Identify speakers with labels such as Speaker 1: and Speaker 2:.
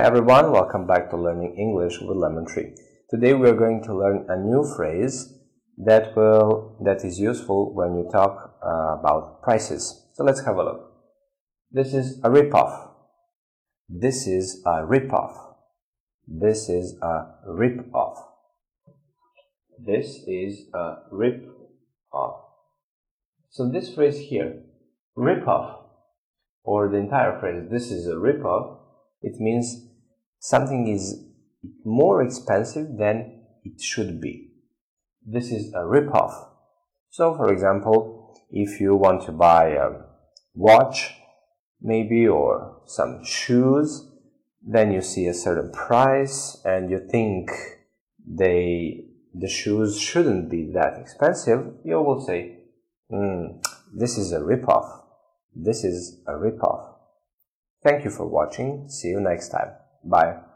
Speaker 1: everyone, welcome back to Learning English with Lemon Tree. Today we are going to learn a new phrase that will that is useful when you talk uh, about prices. So let's have a look. This is a rip-off. This is a rip-off. This is a rip-off. This is a rip-off. So this phrase here, rip-off, or the entire phrase, this is a rip-off, it means something is more expensive than it should be. This is a rip-off. So, for example, if you want to buy a watch, maybe, or some shoes, then you see a certain price and you think they the shoes shouldn't be that expensive, you will say, mm, this is a rip-off. This is a rip-off. Thank you for watching. See you next time. Bye.